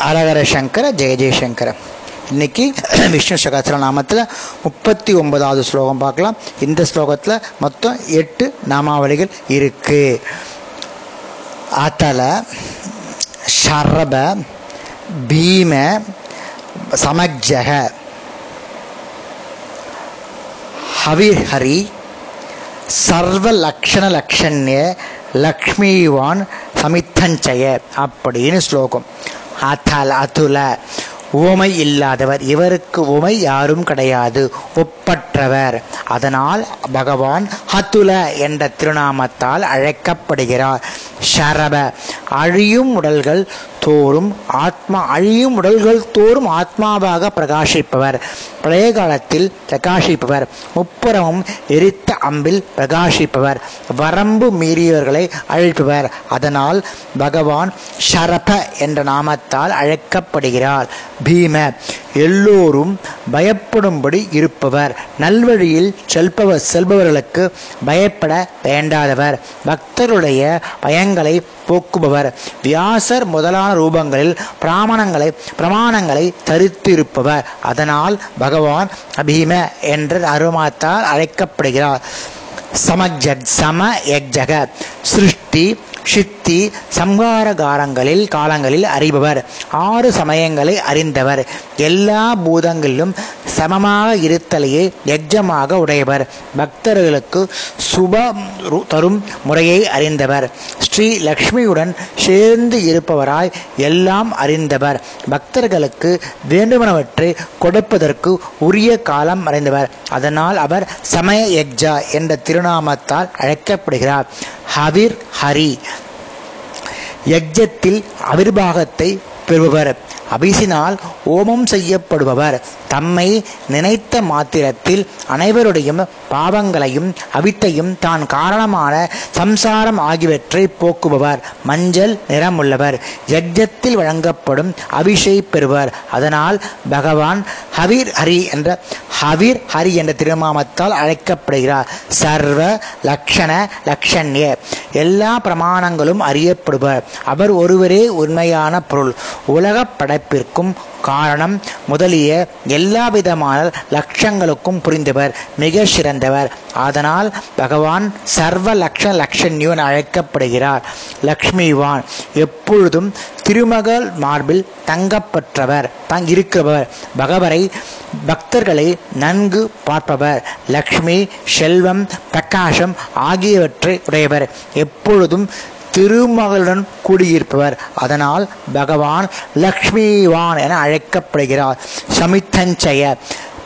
அரகர சங்கர ஜெய ஜெயசங்கர. இன்னைக்கு விஷ்ணு சகஸ்ர நாமத்தில் முப்பத்தி ஒன்பதாவது ஸ்லோகம் பார்க்கலாம். இந்த ஸ்லோகத்தில் மொத்தம் எட்டு நாமாவளிகள் இருக்கு. அத்தல ஷரப பீம சமஜக ஹவிஹரி சர்வலக்ஷண லக்ஷண்ய லக்ஷ்மிவான் சமித்தஞ்சய அப்படின்னு ஸ்லோகம். அத்தல் அதுல உவமை இல்லாதவர். இவருக்கு உமை யாரும் கிடையாது. ஒப்பற்றவர். அதனால் பகவான் ஹத்துல என்ற திருநாமத்தால் அழைக்கப்படுகிறார். ஷரப அழியும் உடல்கள் தோறும் ஆத்மா அழியும் உடல்கள் தோறும் ஆத்மாவாக பிரகாசிப்பவர். பழைய காலத்தில் பிரகாசிப்பவர். முப்புறமும் எரித்த அம்பில் பிரகாசிப்பவர். வரம்பு மீறியவர்களை அழிப்பவர். அதனால் பகவான் ஷரப என்ற நாமத்தால் அழைக்கப்படுகிறார். பீம. எல்லோரும் பயப்படும்படி இருப்பவர். நல்வழியில் செல்பவர் செல்பவர்களுக்கு பயப்பட வேண்டாதவர். பக்தருடைய பயங்களை போக்குபவர். வியாசர் முதலான ரூபங்களில் பிராமணங்களை பிரமாணங்களை தரித்திருப்பவர். அதனால் பகவான் அபீம என்ற அருமாத்தால் அழைக்கப்படுகிறார். சமஜத் சம எக்ஜக சிருஷ்டி சித்தி சம்ஹாரகாரங்களில் காலங்களில் அறிபவர். ஆறு சமயங்களை அறிந்தவர். எல்லா பூதங்களிலும் சமமாக இருத்தலையே யஜமாக உடையவர். பக்தர்களுக்கு சுப தரும் முறையை அறிந்தவர். ஸ்ரீ லக்ஷ்மியுடன் சேர்ந்து இருப்பவராய் எல்லாம் அறிந்தவர். பக்தர்களுக்கு வேண்டுமனவற்றை கொடுப்பதற்கு உரிய காலம் அறிந்தவர். அதனால் அவர் சமய யஜ்ஜா என்ற திருநாமத்தால் அழைக்கப்படுகிறார். ஹவிர் ஹரி. யஜ்ஜத்தில் அவிர்வாகத்தை பெறுபவர் அபிசினால் ஓமம் செய்யப்படுபவர். தம்மை நினைத்த மாத்திரத்தில் அனைவருடைய பாவங்களையும் அவித்தையும் தான் காரணமான சம்சாரம் ஆகியவற்றை போக்குபவர். மஞ்சள் நிறமுள்ளவர். யஜ்ஜத்தில் வழங்கப்படும் அபிஷை பெறுவர். அதனால் பகவான் ஹவீர் ஹரி என்ற ஹவீர் ஹரி என்ற திருமாமத்தால் அழைக்கப்படுகிறார். சர்வ லக்ஷண லக்ஷண்ய. எல்லா பிரமாணங்களும் அறியப்படுவர். அவர் ஒருவரே உண்மையான பொருள். உலக படைப்பிற்கும் காரணம் முதலிய எல்லாவிதமான லட்சங்களுக்கும் புரிந்தவர் மிக சிறந்தவர். அதனால் பகவான் சர்வ லக்ஷ லக்ஷன்யோன் அழைக்கப்படுகிறார். லக்ஷ்மிவான் எப்பொழுதும் திருமகள் மார்பில் தங்கப்பற்றவர் தங் இருக்கிறவர். பகவரை பக்தர்களை நன்கு பார்ப்பவர். லக்ஷ்மி செல்வம் பிரகாசம் ஆகியவற்றை உடையவர். எப்பொழுதும் திருமகளுடன் கூடியிருப்பவர். அதனால் பகவான் லக்ஷ்மிவான் என அழைக்கப்படுகிறார். சமித்தஞ்சய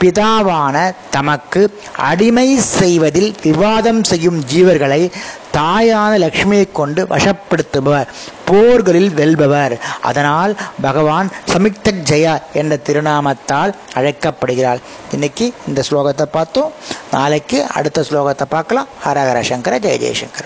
பிதாவான தமக்கு அடிமை செய்வதில் விவாதம் செய்யும் ஜீவர்களை தாயான லக்ஷ்மியை கொண்டு வசப்படுத்துபவர். போர்களில் வெல்பவர். அதனால் பகவான் சமிக்த ஜெயா என்ற திருநாமத்தால் அழைக்கப்படுகிறார். இன்னைக்கு இந்த ஸ்லோகத்தை பார்த்தோம். நாளைக்கு அடுத்த ஸ்லோகத்தை பார்க்கலாம். ஹரஹர சங்கர ஜெய ஜெயசங்கர்.